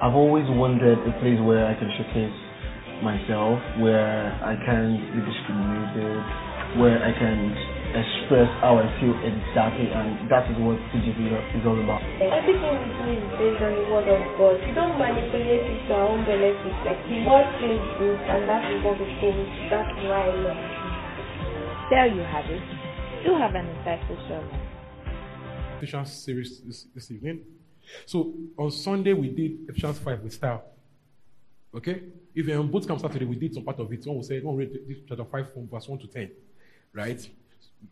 I've always wanted a place where I can showcase myself, where I can be discriminated, where I can express how I feel exactly, and that is what TGC is all about. Everything we do is based on the word of God. We don't manipulate it to our own benefit. Like the word says this, and that is what we think. That's why I love it. There you have it. Do have an insightful sermon. Ephesians series this, this evening. So on Sunday we did Ephesians 5 with style. Okay? If you're on boot camp Saturday, we did some part of it. One will say, one read chapter 5 from verse 1 to 10. Right?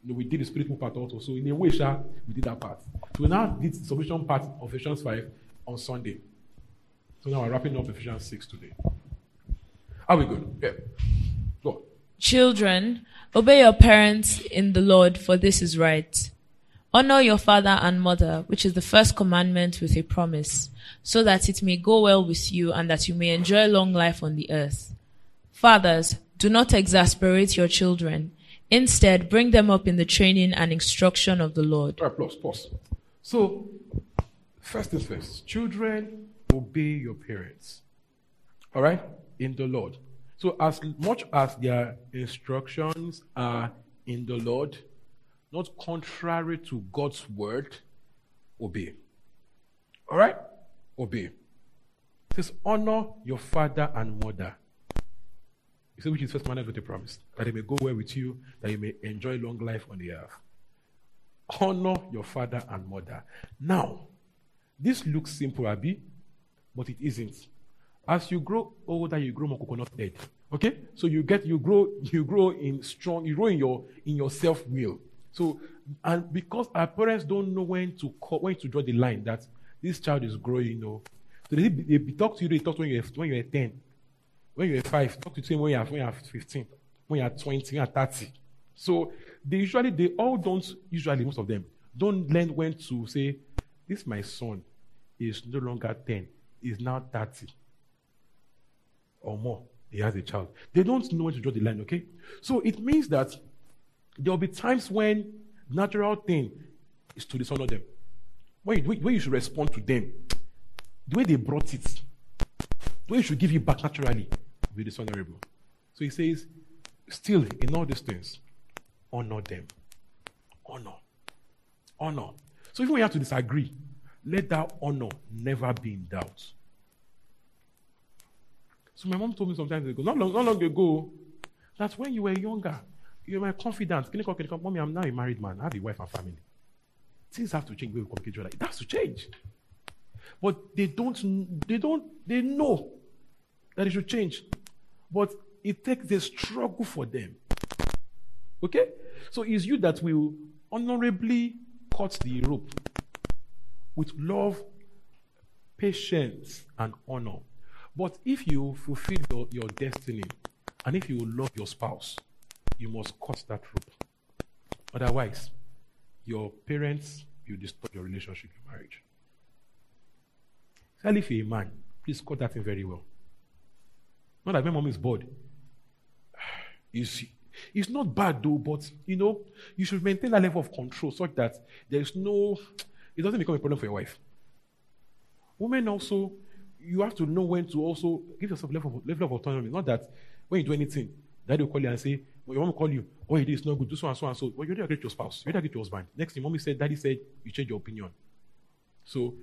We did the spiritual part also. So in a way, we did that part. So we now did the submission part of Ephesians 5 on Sunday. So now we're wrapping up Ephesians 6 today. Are we good? Yeah. Go. Children, obey your parents in the Lord, for this is right. Honor your father and mother, which is the first commandment with a promise, so that it may go well with you and that you may enjoy long life on the earth. Fathers, do not exasperate your children. Instead, bring them up in the training and instruction of the Lord. All right, pause. So, first things first. Children, obey your parents. All right? In the Lord. So, as much as their instructions are in the Lord, not contrary to God's word, obey. All right? Obey. It says, honor your father and mother. You see, which is first commandment with a promise that it may go well with you, that you may enjoy long life on the earth. Honor your father and mother. Now, this looks simple, Abby, but it isn't. As you grow older, you grow more coconut head. Okay? So you get you grow you grow in strong, you grow in your in your self-will. So and because our parents don't know when to call, when to draw the line that this child is growing, you know. So they, they, talk to you, they talk to you when you're, when you're 10. When you're 5, talk to you when you're, when you're 15. When you're 20, when you're 30. So they usually, they all don't, usually most of them, don't learn when to say, this my son is no longer 10, is now 30 or more. He has a child. They don't know when to draw the line, okay? So it means that there will be times when natural thing is to dishonor them. When you, when you should respond to them, the way they brought it, the way you should give it back naturally, be dishonorable. So he says, still in all these things, honor them. Honor. Honor. So even we have to disagree, let that honor never be in doubt. So my mom told me sometimes ago, not long, not long ago, that when you were younger, you were confident. Can you call, mommy, I'm now a married man. I have a wife and family. Things have to change. We communicate like it has to change. But they don't, they don't, they know that it should change. But it takes a struggle for them. Okay? So it's you that will honorably cut the rope with love, patience, and honor. But if you fulfill your, your destiny and if you love your spouse, you must cut that rope. Otherwise, your parents will disturb your relationship in marriage. Especially if you're a man, please cut that thing very well. Not that my mom is bored. It's, it's not bad though, but you know, you should maintain that level of control such that there's no, it doesn't become a problem for your wife. Women also, you have to know when to also give yourself level level of autonomy. Not that when you do anything, daddy will call you and say, your mom will call you, oh, it is not good, do so and so and so. Well, you already agreed to your spouse, you already agreed to your husband. Next thing, mommy said, daddy said, you change your opinion. So,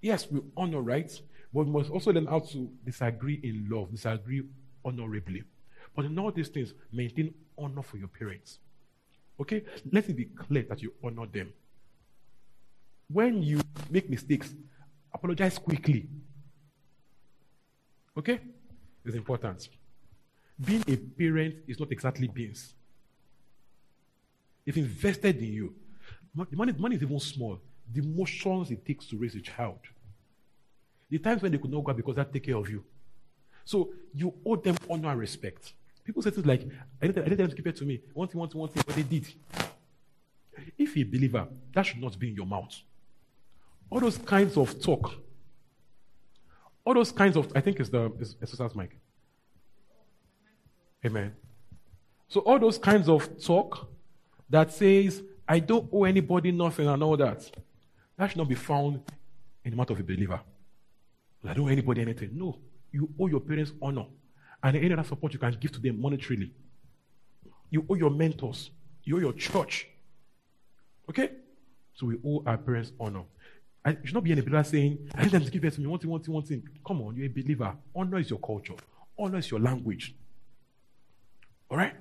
yes, we honor rights, but we must also learn how to disagree in love, disagree honorably. But in all these things, maintain honor for your parents. Okay? Let it be clear that you honor them. When you make mistakes, apologize quickly. Okay? It's important. Being a parent is not exactly beings. They've invested in you. The money, money is even small. The emotions it takes to raise a child. The times when they could not go out because they take care of you. So you owe them honor and respect. People say things like, I need, I them to give it to me. One thing, one thing, one thing, but they did. If you're a believer, that should not be in your mouth. All those kinds of talk, all those kinds of, I think it's the it's exercise mic. Amen. So all those kinds of talk that says, I don't owe anybody nothing and all that, that should not be found in the mouth of a believer. I don't owe anybody anything. No. You owe your parents honor and any other support you can give to them monetarily. You owe your mentors. You owe your church. Okay? So we owe our parents honor. I should not be any believer saying, I need them to give it to me, one thing, one thing, one thing. Come on, you're a believer. Honor is your culture. Honor is your language. All right?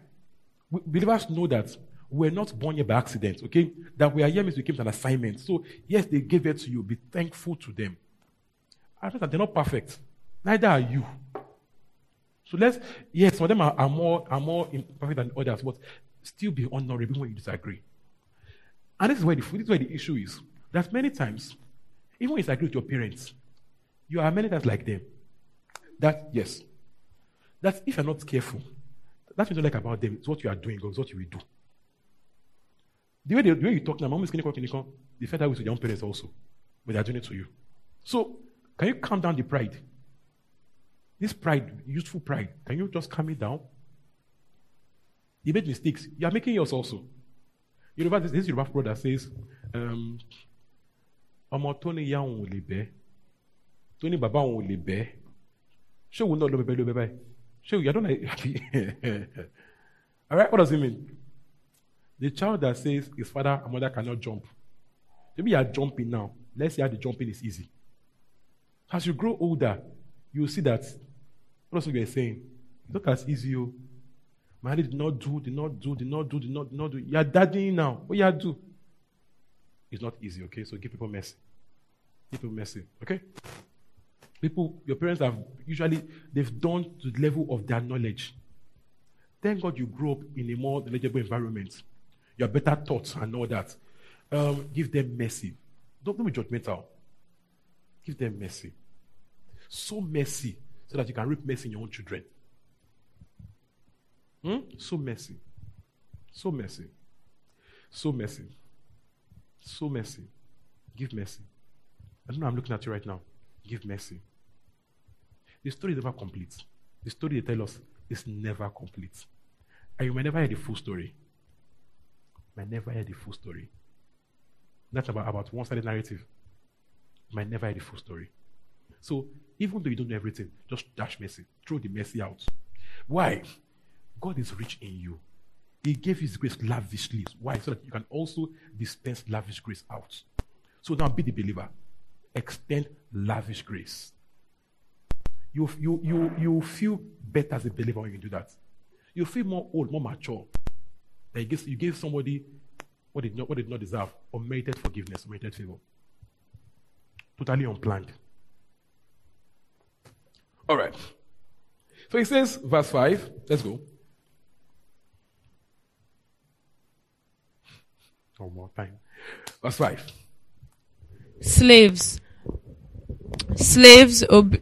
Believers know that we're not born here by accident, okay? That we are here means we came to an assignment. So, yes, they gave it to you. Be thankful to them. I know that they're not perfect. Neither are you. So let's, yes, some of them are, are more are more perfect than others, but still be honorable when you disagree. And this is where the this is where the issue is. That many times, even when you disagree with your parents, you are many times like them. That yes, that if you're not careful, that's what you like about them. It's what you are doing, or it's what you will do. The way, they, the way you talk now, mom is going to they fed that with your own parents also, but they are doing it to you. So, can you calm down the pride? This pride, useful pride, can you just calm it down? You made mistakes. You are making yours also. You know, this, this Yoruba brother says, um, tó ní ìyá òun ò lè bẹ́ tó ní bàbá òun ò lè bẹ́ ṣé òun náà ló bẹ́ẹ̀ ló bẹ́ẹ̀ ṣé don't náà all right what does it mean? The child that says his father and mother cannot jump. Maybe you are jumping now. Let's see how the jumping is easy. As you grow older you will see that what else you are saying? Not as easy oh. My did not do did not do did not do did not did not do. You are daddying now. What you are do? It's not easy, okay? So give people mercy. Give people mercy, okay? People, your parents have usually they've done to the level of their knowledge. Thank God you grew up in a more knowledgeable environment. You have better thoughts and all that. Um, give them mercy. Don't, don't be judgmental. Give them mercy. So mercy so that you can reap mercy in your own children. Hmm? So mercy. So mercy. So mercy. So mercy. Give mercy. I don't know I'm looking at you right now. Give mercy. The story is never complete. The story they tell us is never complete. And you may never hear the full story. You might never hear the full story. That's about, about one sided narrative. You might never hear the full story. So even though you don't know everything, just dash mercy. Throw the mercy out. Why? God is rich in you. He gave his grace lavishly. Why? So that you can also dispense lavish grace out. So now be the believer. Extend lavish grace. You, you, you, you feel better as a believer when you do that. You feel more old, more mature. That you give, you gave somebody what did not, what did not deserve, unmerited forgiveness, unmerited favor. Totally unplanned. All right. So he says, verse 5, let's go. One more time. Verse 5. Slaves. Slaves obey.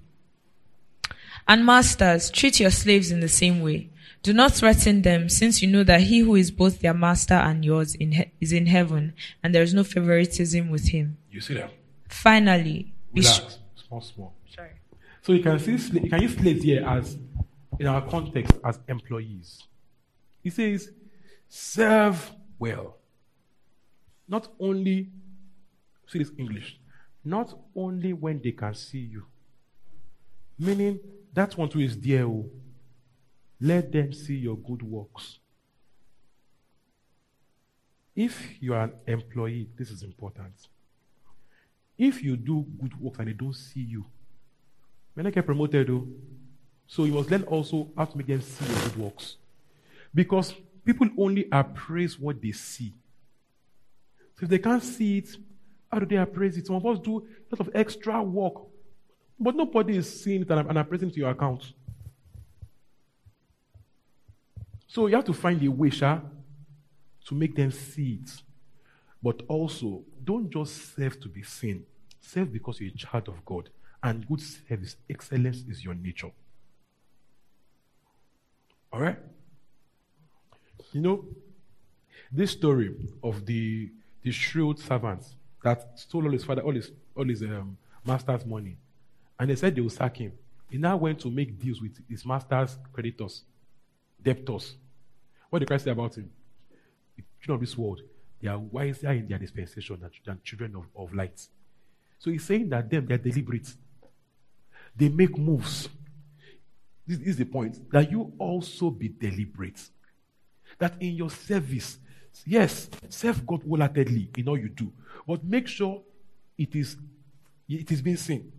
And masters, treat your slaves in the same way. Do not threaten them, since you know that he who is both their master and yours in he- is in heaven, and there is no favoritism with him. You see that? Finally, be Relax. Small, small. Sorry. So you can see sla- you can use slaves here as in our context as employees. He says, serve well. Not only see this English, not only when they can see you. Meaning that one too is there. oh. Let them see your good works. If you are an employee, this is important. If you do good works and they don't see you, When I get promoted, though, so you must learn also how to make them see your good works. Because people only appraise what they see. So if they can't see it, how do they appraise it? Some of us do a lot of extra work, but nobody is seeing it and, and appraising to your account. So you have to find a way, Sha, to make them see it. But also, don't just serve to be seen. Serve because you're a child of God. And good service, excellence is your nature. All right? You know, this story of the, the shrewd servants that stole all his father, all his, all his um, master's money, and they said they would sack him. He now went to make deals with his master's creditors, debtors. What did Christ say about him? The children of this world, they are wiser in their dispensation than, than children of, of light. So he's saying that them, they're deliberate. They make moves. This is the point. That you also be deliberate. That in your service, yes, serve God wholeheartedly in all you do, but make sure it is it is being seen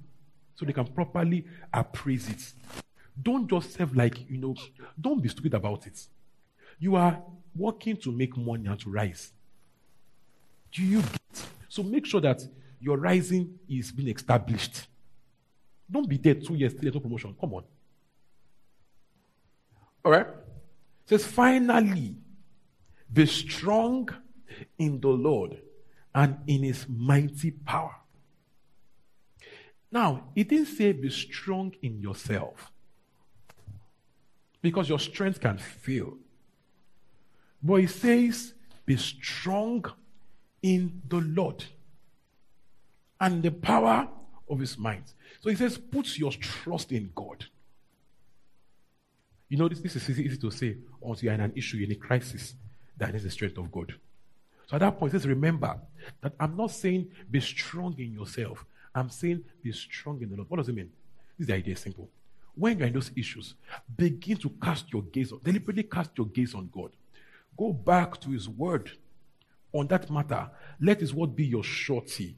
so they can properly appraise it. Don't just serve like, you know, don't be stupid about it. You are working to make money and to rise. Do you get? So make sure that your rising is being established. Don't be there two years, three years, no promotion. Come on. All right? It says, finally, be strong in the Lord and in his mighty power. Now, it didn't say be strong in yourself because your strength can fail. But it says be strong in the Lord and the power of his might. So he says, put your trust in God. You know, this, this is easy, easy to say once you're in an issue, in a crisis, that is the strength of God. So at that point, he says, remember that I'm not saying be strong in yourself. I'm saying be strong in the Lord. What does it mean? This is the idea simple. When you're in those issues, begin to cast your gaze, deliberately cast your gaze on God. Go back to His Word on that matter. Let His Word be your surety.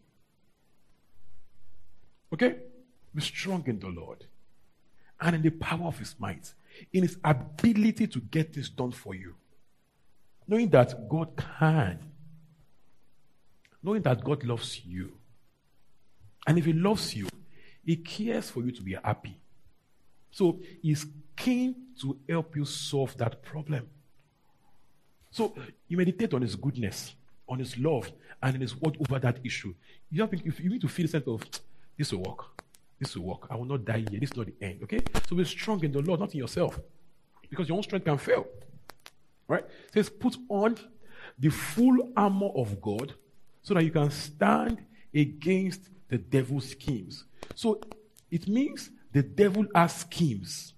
Okay? Be strong in the Lord and in the power of His might, in His ability to get this done for you. Knowing that God can, knowing that God loves you. And if He loves you, He cares for you to be happy. So He's keen to help you solve that problem. So you meditate on His goodness, on His love, and in His word over that issue. You, have, you need to feel a sense of this will work. This will work. I will not die here. This is not the end. Okay? So be strong in the Lord, not in yourself. Because your own strength can fail. Right? Says, put on the full armor of God so that you can stand against the devil's schemes. So it means the devil has schemes.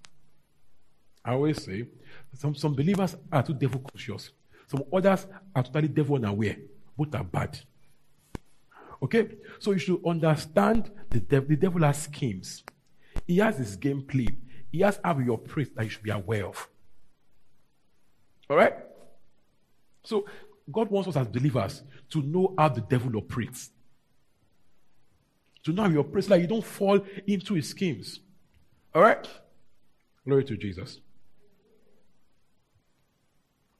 I always say some, some believers are too devil conscious. Some others are totally devil unaware. Both are bad. Okay? So you should understand the devil. The devil has schemes. He has his game plan. He has how he operates that you should be aware of. All right? So God wants us as believers to know how the devil operates. How he operates, like you don't fall into his schemes. All right? Glory to Jesus.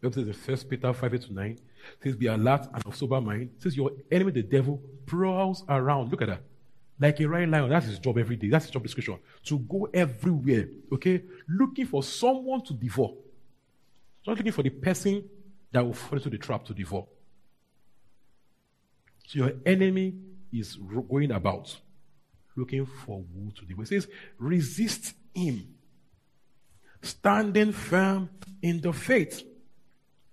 Bible says the First Peter 5 8 to 9, says, Be alert and of sober mind. Says your enemy, the devil, prowls around. Look at that. Like a right lion. That's his job every day. That's his job description. To go everywhere. Okay? Looking for someone to devour. Not looking for the person that will fall into the trap to devour. So your enemy is going about looking for who to devour. It says, resist him, standing firm in the faith.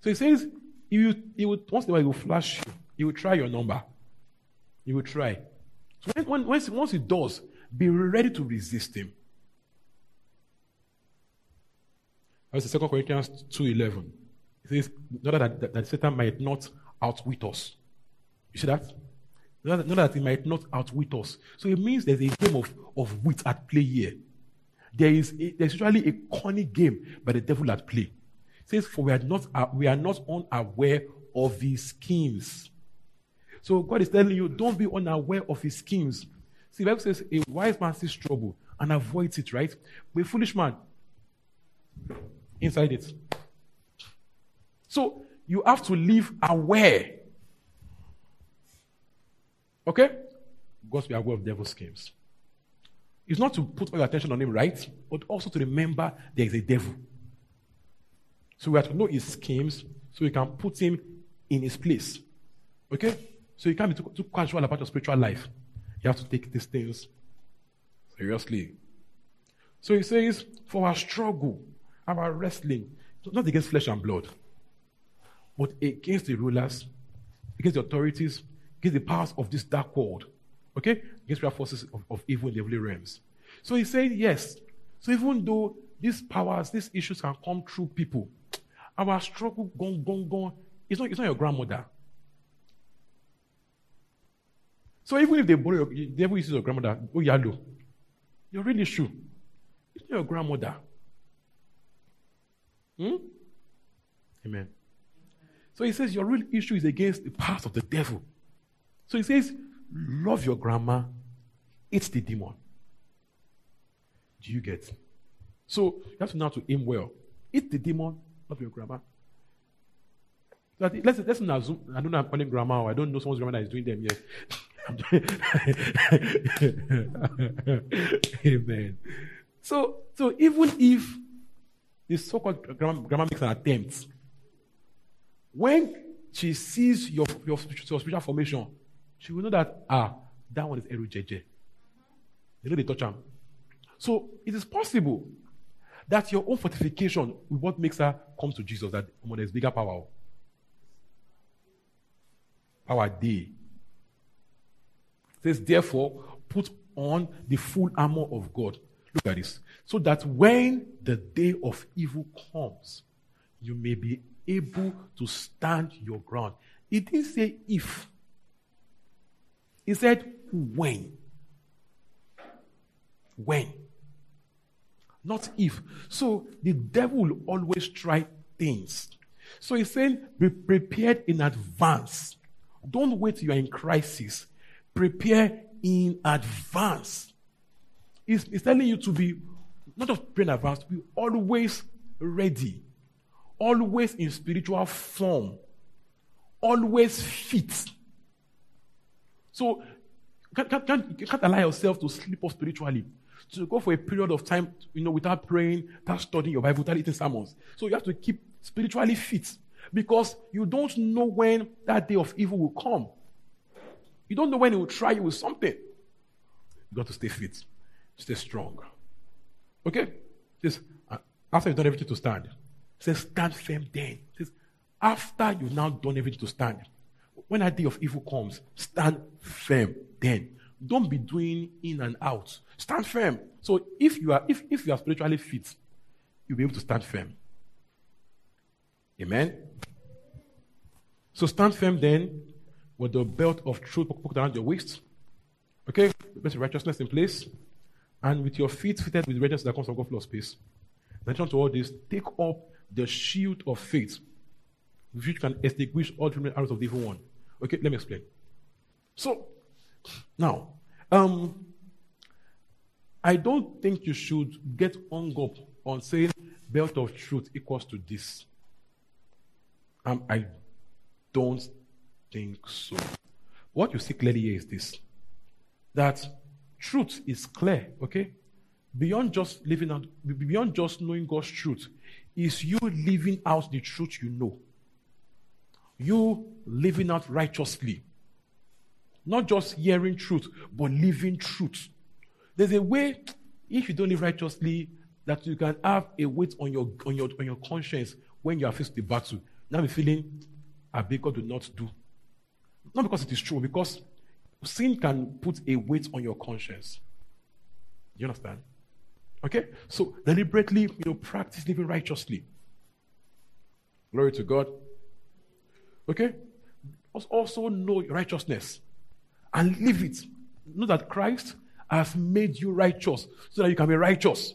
So he says, will, he will, once in a while, he will flash you. He will try your number. He will try. So when, when, once, once he does, be ready to resist him. That's the 2 Corinthians 2.11. It says, not that, that, that Satan might not outwit us. You see that? Not that, he might not outwit us. So it means there's a game of, of wit at play here. There is a, there's usually a cunning game by the devil at play. It says, for we are not uh, we are not unaware of his schemes. So God is telling you, don't be unaware of his schemes. See, Bible says, a wise man sees trouble and avoids it, right? But a foolish man inside it. So you have to live aware. Okay? We are aware of devil's schemes. It's not to put all your attention on him, right? But also to remember there is a devil. So we have to know his schemes so we can put him in his place. Okay? So you can't be too, too casual about your spiritual life. You have to take these things seriously. So he says, for our struggle, our wrestling, not against flesh and blood, but against the rulers, against the authorities, against the powers of this dark world, okay? Against the forces of, of evil in the heavenly realms. So he said, yes. So even though these powers, these issues can come through people, our struggle, gone, gone, gone, it's not, it's not your grandmother. So even if they borrow your, the devil uses your grandmother, oh yalo, you're really sure. It's not your grandmother. Hmm? Amen. So he says your real issue is against the powers of the devil. So he says, love your grandma, it's the demon. Do you get? So you have to know to aim well. It's the demon, love your grandma. let's, let's not assume, I don't know I'm calling grandma or I don't know someone's grandma is doing them yet. Amen. So, so even if the so-called grandma, grandma makes an attempt, when she sees your, your, your spiritual formation, she will know that, ah, that one is Eru JJ. You know they touch him. So it is possible that your own fortification with what makes her come to Jesus, that oh, there's bigger power. Power day says, therefore, put on the full armor of God. Look at this. So that when the day of evil comes, you may be able to stand your ground. It didn't say if, it said when. When. Not if. So the devil will always try things. So he's saying, be prepared in advance. Don't wait till you are in crisis prepare in advance. He's, it's telling you to be not just praying in advance, be always ready, always in spiritual form, always fit. So you can't, can't, you can't allow yourself to sleep off spiritually. To go for a period of time, you know, without praying, without studying your Bible, without eating sermons. So you have to keep spiritually fit because you don't know when that day of evil will come. You don't know when it will try you with something. You got to stay fit, stay strong. Okay? Says, uh, after you've done everything to stand, says, stand firm then. Says, after you've now done everything to stand, when that day of evil comes, stand firm then. Don't be doing in and out. Stand firm. So if you are if, if you are spiritually fit, you'll be able to stand firm. Amen. So stand firm then with the belt of truth put around your waist. Okay? With righteousness in place. And with your feet fitted with readiness that comes from God floor space. In addition to all this, take up the shield of faith, which can extinguish all the arrows of the evil one. Okay, let me explain. So, now, um, I don't think you should get hung up on saying belt of truth equals to this. Um, I don't think so. What you see clearly here is this that truth is clear, okay? Beyond just living out, beyond just knowing God's truth, is you living out the truth you know. You living out righteously. Not just hearing truth, but living truth. There's a way, if you don't live righteously, that you can have a weight on your on your on your conscience when you are faced with the battle. Now be feeling, I beg God to not do. Not because it is true, because sin can put a weight on your conscience. You understand? Okay? So deliberately, you know, practice living righteously. Glory to God. Okay? Also know righteousness and live it. Know that Christ has made you righteous so that you can be righteous.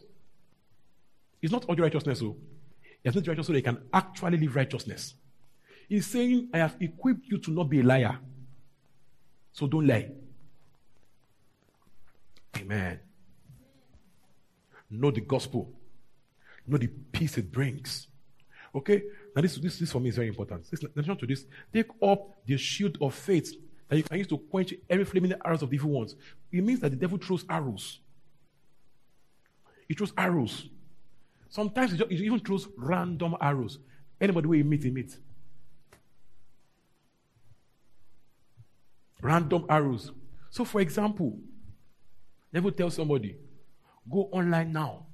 It's not all your righteousness, though. He has made you righteous so that you can actually live righteousness. He's saying, I have equipped you to not be a liar. So don't lie. Amen. know the gospel, know the peace it brings. Okay? Now, this, this, this for me is very important. Listen to this. Take up the shield of faith that you can use to quench every flaming arrows of the evil ones. It means that the devil throws arrows. He throws arrows. Sometimes he, even throws random arrows. Anybody where he meet, he meet. Random arrows. So, for example, never tell somebody, go online now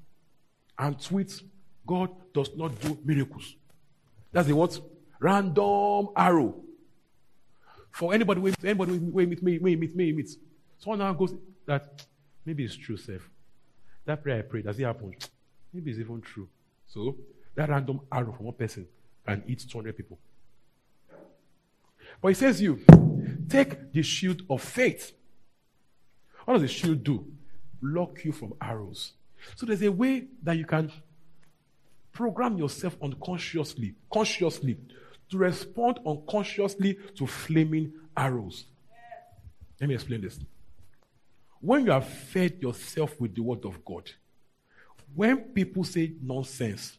and tweet, God does not do miracles. That's the what? Random arrow. For anybody, wait, anybody wait, meet me, wait, meet me, meet. Someone now goes that maybe it's true, Seth. That prayer I prayed, does it happen? Maybe it's even true. So that random arrow from one person can eat 200 people. But he says you take the shield of faith. What does the shield do? Block you from arrows. So there's a way that you can program yourself unconsciously, consciously, to respond unconsciously to flaming arrows. Let me explain this. When you have fed yourself with the word of God, when people say nonsense,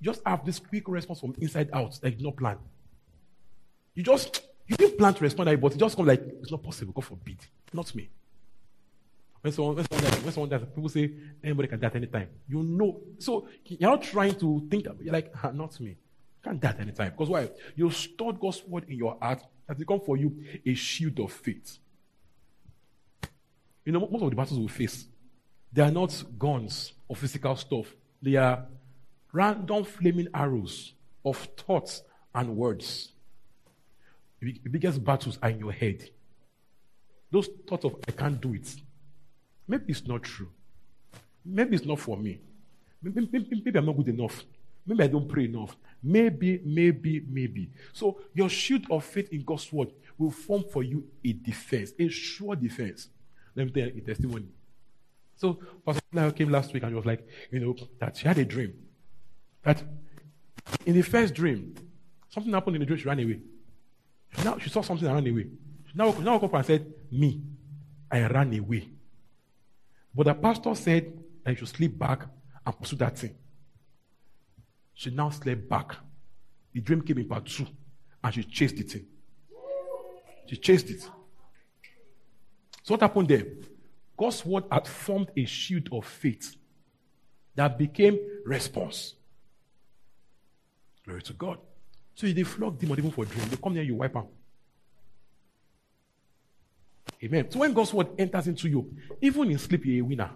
just have this quick response from inside out did not plan. You just you didn't plan to respond, but it just comes like it's not possible. God forbid, not me. When someone, when someone, dies, when someone dies, people say anybody can die at any time. You know, so you're not trying to think. that You're like, ah, not me. Can't die at any time. Because why? You stored God's word in your heart has become for you a shield of faith. You know, most of the battles we face, they are not guns or physical stuff. They are random flaming arrows of thoughts and words. The biggest battles are in your head. Those thoughts of, I can't do it. Maybe it's not true. Maybe it's not for me. Maybe, maybe, maybe I'm not good enough. Maybe I don't pray enough. Maybe, maybe, maybe. So your shield of faith in God's word will form for you a defense, a sure defense. Let me tell you a testimony. So Pastor came last week and he was like, you know, that she had a dream. That in the first dream, something happened in the dream, she ran away. Now she saw something and ran away. She now, now woke up and said, Me, I ran away. But the pastor said I should sleep back and pursue that thing. She now slept back. The dream came in part two, and she chased it in. She chased it. So what happened there? God's word had formed a shield of faith that became response. Glory to God. So if they flog demon even for dream. They come near you, wipe out. Amen. So when God's word enters into you, even in sleep, you're a winner.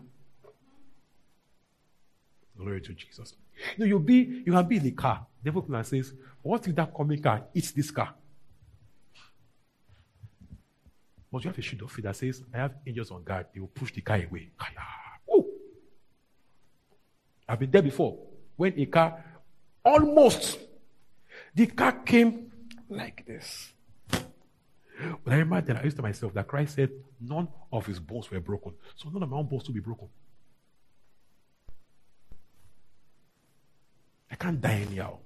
Glory to Jesus. You you'll be, you can be in the car. The devil comes says, What if that coming car eats this car? But you have a shield of faith that says, I have angels on guard. They will push the car away. Woo! I've been there before. When a car almost, the car came like this. But I remember that I used to myself that Christ said, None of his bones were broken. So none of my own bones will be broken. I can't die anyhow.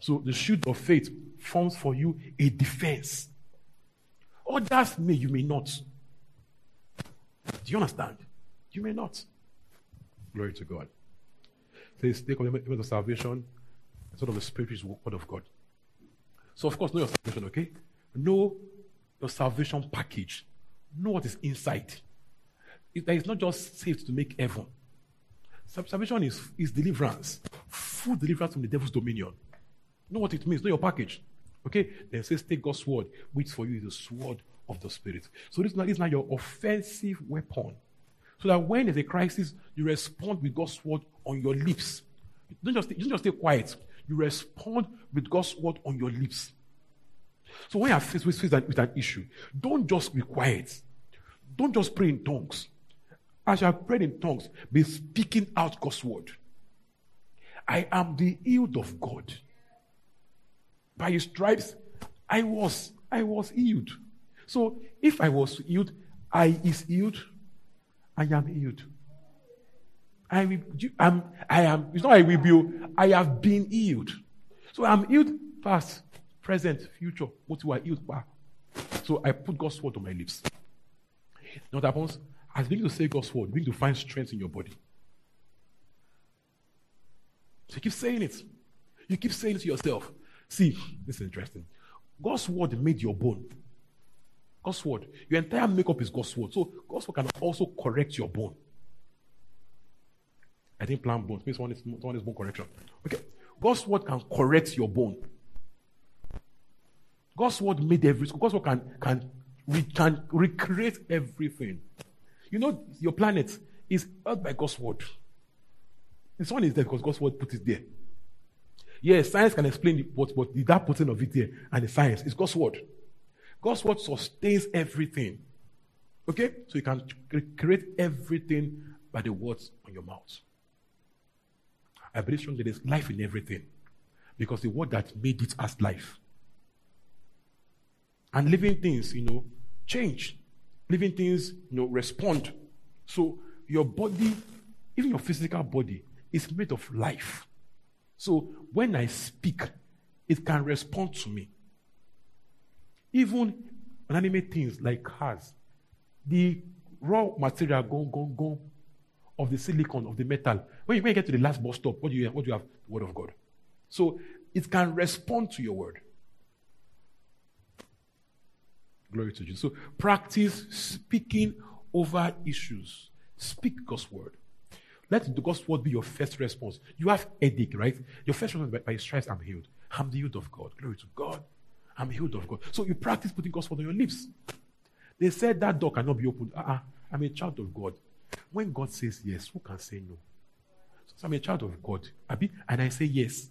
So the shield of faith forms for you a defense. Others may, you may not. Do you understand? You may not. Glory to God. Says, take on the of salvation, sort of the spirit spiritual word of God. So, of course, know your salvation, okay? Know your salvation package. Know what is inside. It, is not just saved to make heaven. Salvation is, is deliverance, full deliverance from the devil's dominion. Know what it means, know your package. Okay? Then says, take God's word, which for you is the sword of the Spirit. So this is, not, this is your offensive weapon. So that when there's a crisis, you respond with God's word on your lips. Don't just, don't just stay quiet. You respond with God's word on your lips. So when you're faced with, with an issue, don't just be quiet. Don't just pray in tongues. As you have prayed in tongues, be speaking out God's word. I am the healed of God. By his stripes, I was, I was healed. So if I was healed, I is healed, I am healed. I I'm, I am, it's not I be, I have been healed. So I'm healed past, present, future. What you are healed by. So I put God's word on my lips. Know what happens? As you begin to say God's word, you begin to find strength in your body. So you keep saying it. You keep saying it to yourself. See, this is interesting. God's word made your bone. God's word. Your entire makeup is God's word. So God's word can also correct your bone. I didn't bones. Maybe someone is, someone is bone correction. Okay. God's word can correct your bone. God's word made everything. God's word can, can, we can recreate everything. You know, your planet is earth by God's word. The sun is there because God's word put it there. Yes, science can explain it, but, but that putting of it there and the science is God's word. God's word sustains everything. Okay? So you can create everything by the words on your mouth. I believe strongly there's life in everything because the word that made it has life. And living things, you know, change. Living things, you know, respond. So your body, even your physical body, is made of life. So when I speak, it can respond to me. Even inanimate things like cars, the raw material go, go, go of the silicon, of the metal. When you, when you get to the last bus stop, what do you, what do you have? The word of God. So it can respond to your word. Glory to Jesus. So practice speaking over issues. Speak God's word. Let the God's word be your first response. You have headache, right? Your first response by, by I'm healed. I'm the healed of God. Glory to God. I'm healed of God. So you practice putting God's word on your lips. They said that door cannot be opened. Uh-uh. I'm a child of God. When God says yes, who can say no? So I'm a child of God. Abi, and I say yes.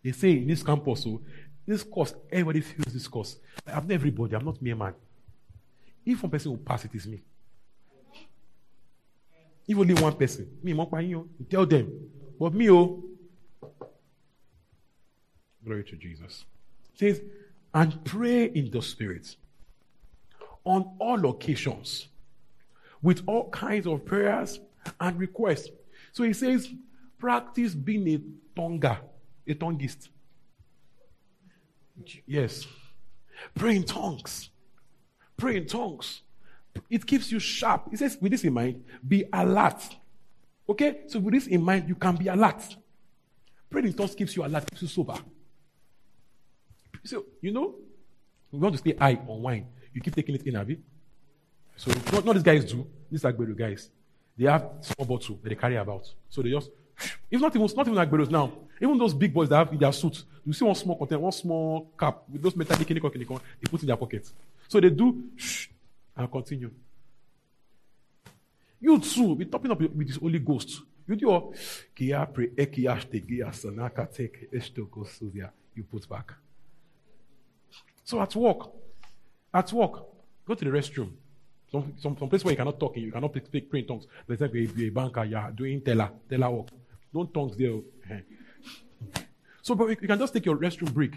They say in this campus, so this course, everybody feels this course. I'm not everybody, I'm not mere man. If one person will pass, it is me. If only one person, me, you tell them. But me, oh. Glory to Jesus. It says, and pray in the spirit on all occasions with all kinds of prayers and requests. So he says, practice being a tonga, a tonguist. Yes. Pray in tongues. Pray in tongues. It keeps you sharp. He says, with this in mind, be alert. Okay? So with this in mind, you can be alert. Praying in tongues keeps you alert, keeps you sober. So, you know, we want to stay high on wine. You keep taking it in, have you? So, not, not these guys do. These Agbero guys. They have small bottle that they carry about. So they just, if not even, not even Agberos now, even those big boys that have in their suits, you see one small container, one small cap with those metallic kinikon, kinikon, they put in their pockets. So they do, and continue. You too, be topping up with this Holy Ghost. You do your, you put back. So at work, at work, go to the restroom. Some, some, some place where you cannot talk, you cannot speak, pray in tongues. For example, you're a banker, you're doing teller, teller work. Don't tongues there. Eh. so, but you can just take your restroom break.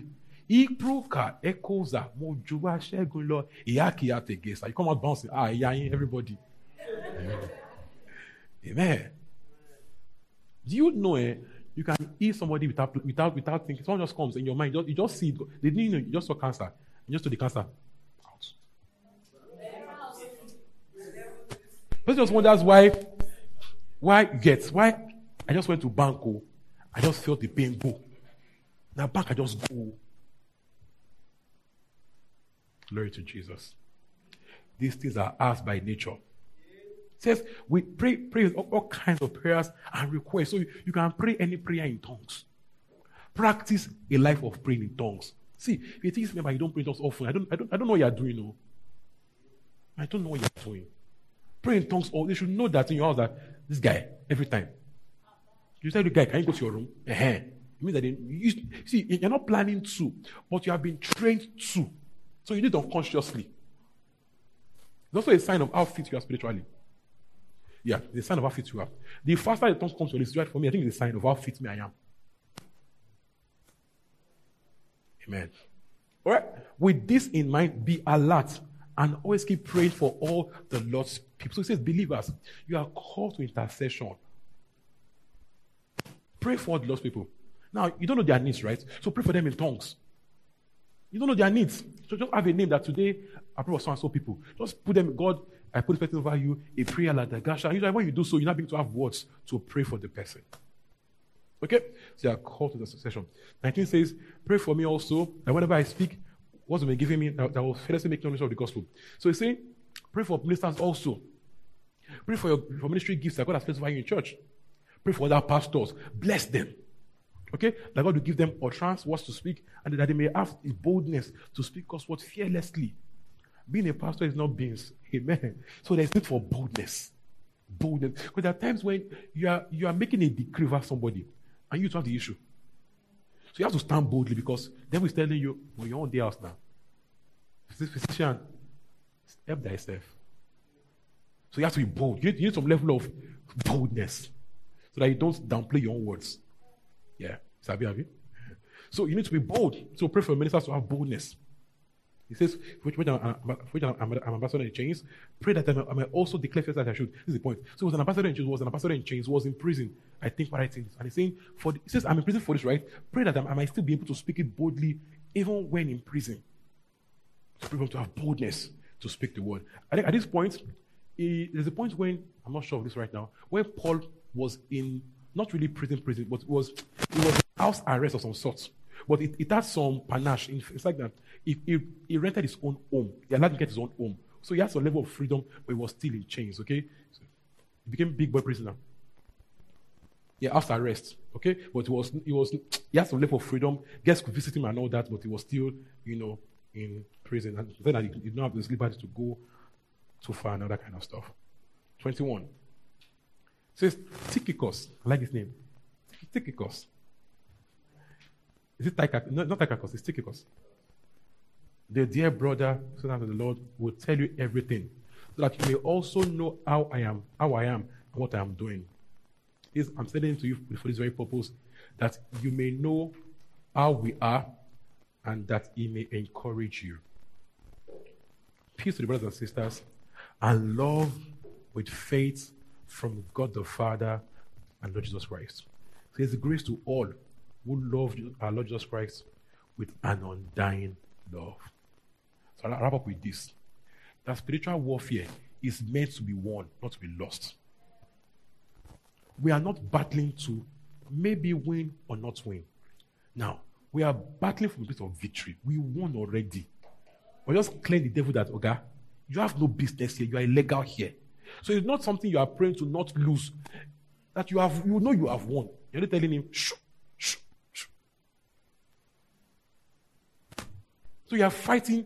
Ipruka ekoza mojuba shegun lo iyaki ategesa. You come out bouncing. Ah, yayin everybody. Amen. Do you know eh, you can eat somebody without without without thinking? Someone just comes in your mind. You just, you just see it. They didn't know you just saw cancer. You just saw the cancer. Person just wonders why, why get why I just went to Banco. Oh. I just felt the pain go. Now bank I just go. Glory to Jesus. These things are asked by nature. It says we pray, pray all, all, kinds of prayers and requests. So you, you can pray any prayer in tongues. Practice a life of praying in tongues. See, if you think remember you don't pray in tongues often, I don't, I don't, I don't know what you're doing. No. I don't know what you're doing. Pray in tongues, or you should know that in your house that this guy, every time. You tell the guy, can you go to your room? Uh-huh. It means that they, you, see, you're not planning to, but you have been trained to. So you need to unconsciously. It's also a sign of how fit you are spiritually. Yeah, the sign of how fit you are. The faster the tongue comes to this, right for me, I think it's a sign of how fit me I am. Amen. All right. With this in mind, be alert and always keep praying for all the Lord's people. So he says, believers, you are called to intercession. Pray for the Lord's people. Now, you don't know their needs, right? So pray for them in tongues. You don't know their needs. So just have a name that today I pray for so and so people. Just put them, God, I put this over you, a prayer like that. Gosh, usually when you do so, you're not being to have words to pray for the person. Okay? So you are called to the succession. 19 says, Pray for me also, that whenever I speak, what's been given me, that, that will fearlessly make knowledge of the gospel. So he's saying, Pray for ministers also. Pray for your for ministry gifts that God has over you in church. Pray for other pastors. Bless them. Okay? That God will give them utterance, words to speak, and that they may have the boldness to speak God's word fearlessly. Being a pastor is not beans. Amen. So there's need for boldness. Boldness. Because there are times when you are you are making a decree over somebody and you don't have the issue. So you have to stand boldly because devil is telling you, well, you're on the house now. This physician, help thyself. So you have to be bold. You need, you need some level of boldness so that you don't downplay your own words. Yeah. Sabi, have you? So you need to be bold. So pray for ministers to have boldness. He says, which, which, I'm, which I'm, I'm, ambassador in chains, pray that I may, also declare first that I should. This is the point. So was an ambassador in chains, was an ambassador in chains, was in prison. I think what I think. And he's saying, for the, he says, I'm in prison for this, right? Pray that I might still be able to speak it boldly, even when in prison. Pray for him to have boldness to speak the word. I think at this point, he, there's a point when, I'm not sure of this right now, when Paul was in, not really prison, prison, but was, it was house arrest of some sort. But it, it had some panache. It's like that. He, he, he rented his own home. He allowed him to get his own home. So he had some level of freedom, but he was still in chains, okay? So he became big boy prisoner. Yeah, after arrest, okay? But he was, he was, he had some level of freedom. Guests could visit him and all that, but he was still, you know, in prison. And then he did not have the liberty to go too far and all that kind of stuff. 21. It says Tychicus. I like his name. Tychicus. Is it Tychicus? No, not Tychicus, it's Tychicus. The dear brother, servant of the Lord, will tell you everything, so that you may also know how I am, how I am, and what I am doing. Is I'm saying to you for this very purpose, that you may know how we are, and that he may encourage you. Peace to the brothers and sisters, and love with faith from God the Father and Lord Jesus Christ. So there's grace to all who love our Lord Jesus Christ with an undying love. So I'll wrap up with this. That spiritual warfare is meant to be won, not to be lost. We are not battling to maybe win or not win. Now, we are battling for a bit of victory. We won already. We're just claim the devil that, okay, you have no business here. You are illegal here. So it's not something you are praying to not lose. That you have, you know you have won. You're not telling him. So you are fighting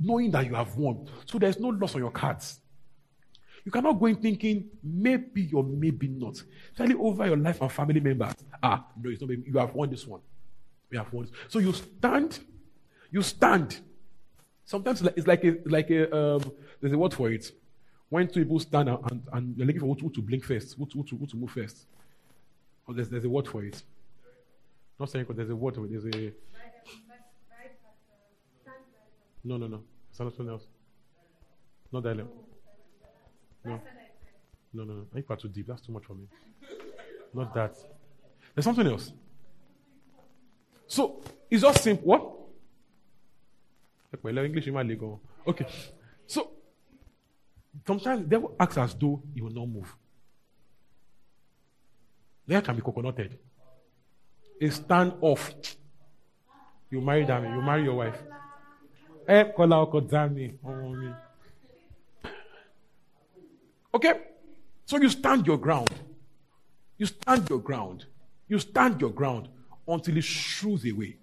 knowing that you have won. So there's no loss on your cards. You cannot go in thinking maybe or maybe not. Tell it over your life and family members. Ah, no, it's not maybe. You have won this one. We have won. This. So you stand. You stand. Sometimes it's like a like a um, there's a word for it. When two people stand and, and you're looking for who, who to blink first, who, who, to, who to move first. Oh, there's, there's a word for it. Not saying there's a word for it. There's a no, no, no. It's not something else. Not that level. No. No, no, no. I think too deep. That's too much for me. Not that. There's something else. So, it's just simple. What? English in my legal. Oh. Okay. So, sometimes the devil acts as though he will not move. There can be coconutted. A stand off. You marry them, you marry your wife. Eh, okay? So you stand your ground. You stand your ground. You stand your ground until it shrews away.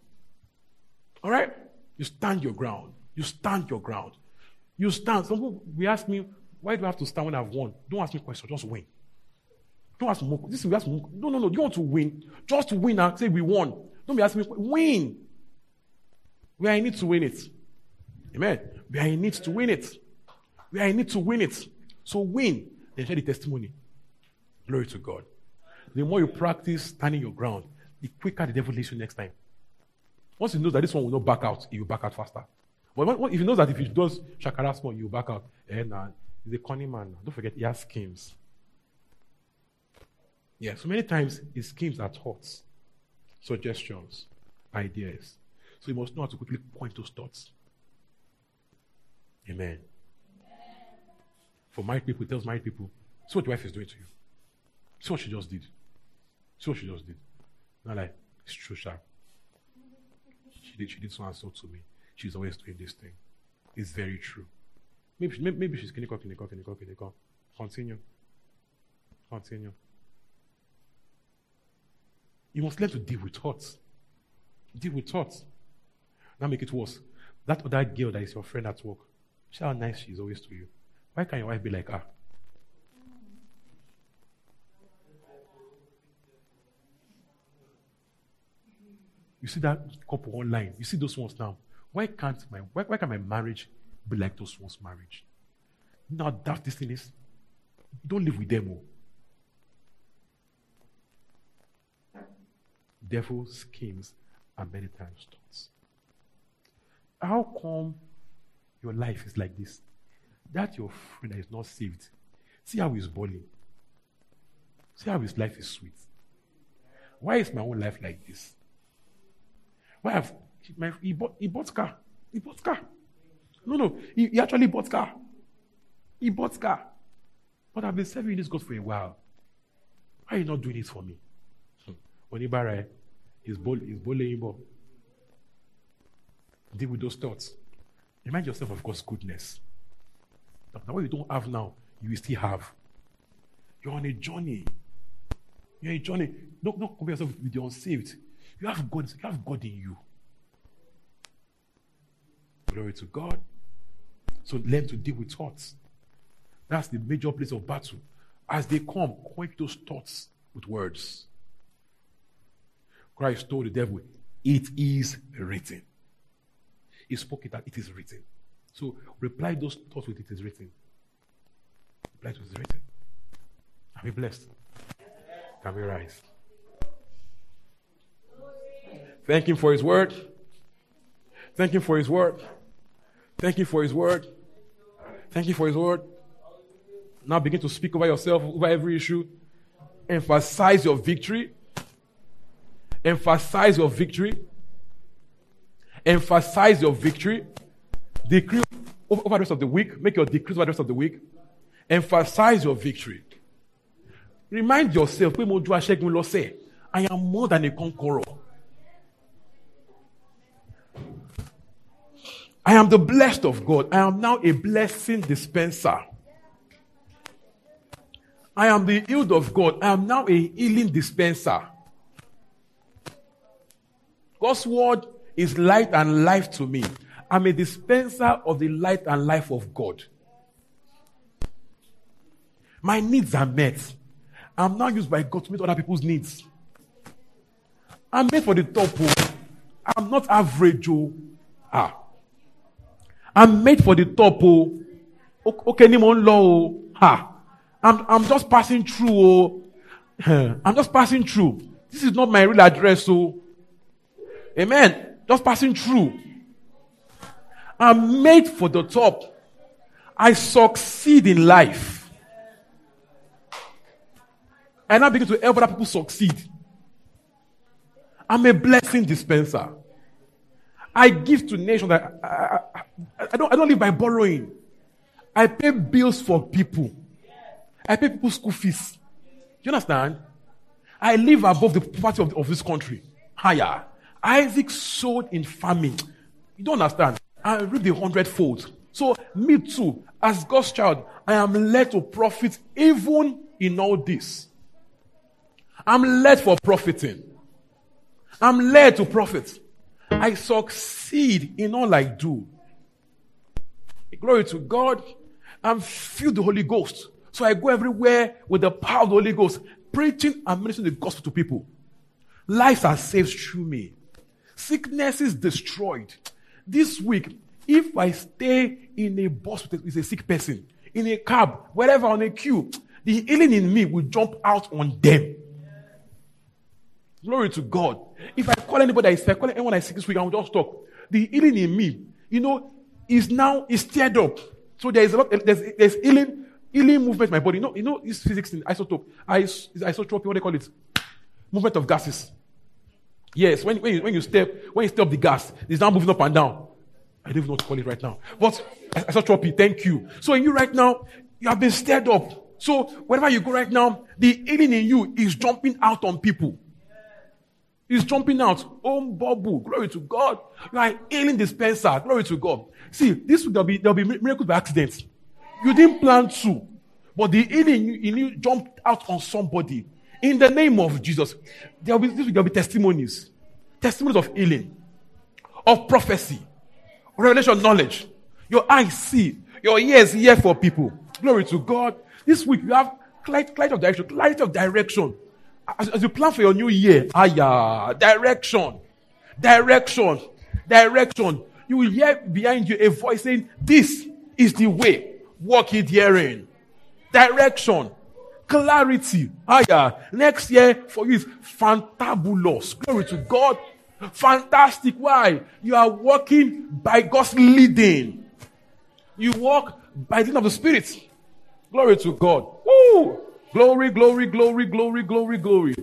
All right? You stand your ground. You stand your ground. You stand. Some people we ask me, why do I have to stand when I've won? Don't ask me questions, just win. Don't ask me. This is ask me. No, no, no. You want to win. Just win and say we won. Don't be asking me. Win. We are in it to win it. Amen. We are in need to win it. We are in need to win it. So win, then share the testimony. Glory to God. The more you practice standing your ground, the quicker the devil leaves you next time. Once he knows that this one will not back out, he will back out faster. But if he knows that if he does shakara small, will back out. And uh, he's a cunning man. Don't forget, he has schemes. Yeah, so many times his schemes are thoughts, suggestions, ideas. So you must know how to quickly point those thoughts. Amen. For married people, tells married people, see what your wife is doing to you. See what she just did. See what she just did. Not like, it's true, sharp. She did, she did so and so to me. She's always doing this thing. It's very true. Maybe, maybe, maybe she's clinical, clinical, clinical, clinical. Continue. Continue. You must learn to deal with thoughts. Deal with thoughts. Now make it worse. That other girl that is your friend at work, see how nice she is always to you. Why can't your wife be like her? You see that couple online. You see those ones now. Why can't my why, why can't my marriage be like those ones' marriage? Now that this thing is, don't live with them. Oh. Devil schemes are many times thoughts. How come your life is like this? That your friend is not saved. See how he's balling. See how his life is sweet. Why is my own life like this? Why have he bought he bought car? He bought car. No, no, he, he actually bought car. He bought car. But I've been serving this God for a while. Why are you not doing it for me? Hmm. Onibara, he's bullying him Deal with those thoughts. Remind yourself of God's goodness. Now, what you don't have now, you will still have. You're on a journey. You're on a journey. Don't, don't compare yourself with the unsaved. You have God, you have God in you. Glory to God. So learn to deal with thoughts. That's the major place of battle. As they come, quench those thoughts with words. Christ told the devil, It is written. He spoke it that it is written. So reply those thoughts with it is written. Reply to it is written. Are we blessed? Can we rise? Thank Him for His word. Thank Him for His word. Thank you for His word. Thank you for His word. Now begin to speak over yourself, over every issue. Emphasize your victory. Emphasize your victory. Emphasize your victory. Decree over the rest of the week. Make your decrees over the rest of the week. Emphasize your victory. Remind yourself, I am more than a conqueror. I am the blessed of God. I am now a blessing dispenser. I am the healed of God. I am now a healing dispenser. God's word is light and life to me. I'm a dispenser of the light and life of God. My needs are met. I'm now used by God to meet other people's needs. I'm made for the top. Oh. I'm not average. Oh. Ah. I'm made for the top. Oh. Okay, mo low. Ha. I'm, I'm just passing through. Oh. I'm just passing through. This is not my real address. Oh. Amen. Just passing through. I'm made for the top. I succeed in life. And I begin to help other people succeed. I'm a blessing dispenser. I give to nations. I, I, I, I, don't, I don't live by borrowing. I pay bills for people. I pay people school fees. Do you understand? I live above the poverty of, of this country. Higher. Isaac sowed in famine. You don't understand. I reap the hundredfold. So, me too, as God's child, I am led to profit even in all this. I'm led for profiting. I'm led to profit. I succeed in all I do. Glory to God. I'm filled with the Holy Ghost. So I go everywhere with the power of the Holy Ghost, preaching and ministering the gospel to people. Lives are saved through me. Sickness is destroyed. This week, if I stay in a bus with a sick person, in a cab, wherever on a queue, the healing in me will jump out on them. Glory to God. If I call anybody, if I call anyone I see this week, I will just talk. The healing in me, you know, is now is stirred up. So there is a lot. There's there's healing healing movement in my body. You know, you know, it's physics in isotope, is isotropy. What they call it? Movement of gases. Yes, when when you, when you step when you step the gas, it's now moving up and down. I don't even know what to call it right now. But I, saw Tropi, thank you. So in you right now, you have been stirred up. So wherever you go right now, the healing in you is jumping out on people. It's jumping out. Oh, bubble. Glory to God. You are healing dispenser. Glory to God. See, this there'll be, there'll be miracles by accident. You didn't plan to, but the healing in you jumped out on somebody. In the name of Jesus, there'll be, there'll be testimonies. Testimonies of healing, of prophecy, revelation knowledge. Your eyes see, your ears hear for people. Glory to God. This week you have clarity, of direction, clarity of direction. As, as you plan for your new year, yeah, direction, direction, direction. You will hear behind you a voice saying, This is the way. Walk it herein. Direction, clarity. Ah yeah. Next year for you is fantabulous. Glory to God. Fantastic. Why? You are walking by God's leading. You walk by the leading of the Spirit. Glory to God. Woo! Glory, glory, glory, glory, glory, glory.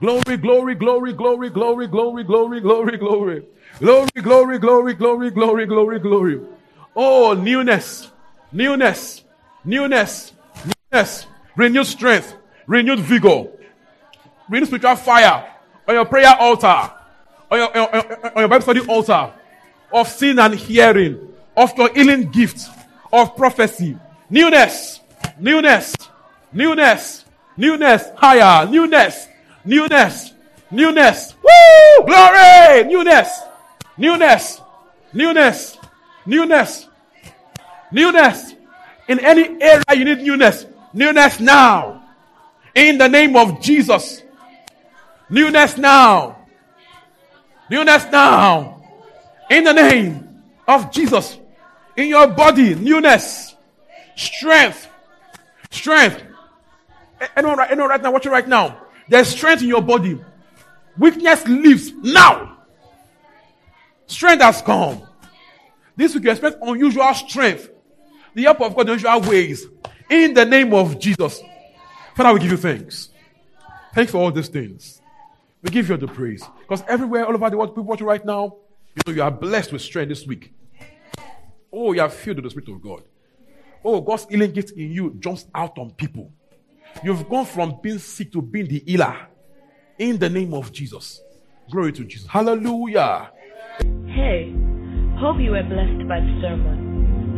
Glory, glory, glory, glory, glory, glory, glory, glory, glory. Glory, glory, glory, glory, glory, glory, glory. Oh, newness, newness, newness, newness, renewed strength, renewed vigor, renewed spiritual fire on your prayer altar, on your, on your, on your Bible study altar, of seeing and hearing, of your healing gift, of prophecy, newness, newness, newness, newness, higher, newness, newness, newness. Woo! Glory! Newness, newness, newness, newness, newness. In any area you need newness, newness now. In the name of Jesus. Newness now. Newness now. In the name of Jesus. In your body, newness, strength, strength. Anyone right, anyone right now, watching right now. There's strength in your body. Weakness leaves now. Strength has come. This week you expect unusual strength. The help of God unusual ways. In the name of Jesus. Father, we give you thanks. Thanks for all these things. We give you the praise. Because everywhere, all over the world, people watching right now, you know you are blessed with strength this week. Oh, you are filled with the Spirit of God. Oh, God's healing gift in you jumps out on people. You've gone from being sick to being the healer. In the name of Jesus. Glory to Jesus. Hallelujah. Hey, hope you were blessed by the sermon.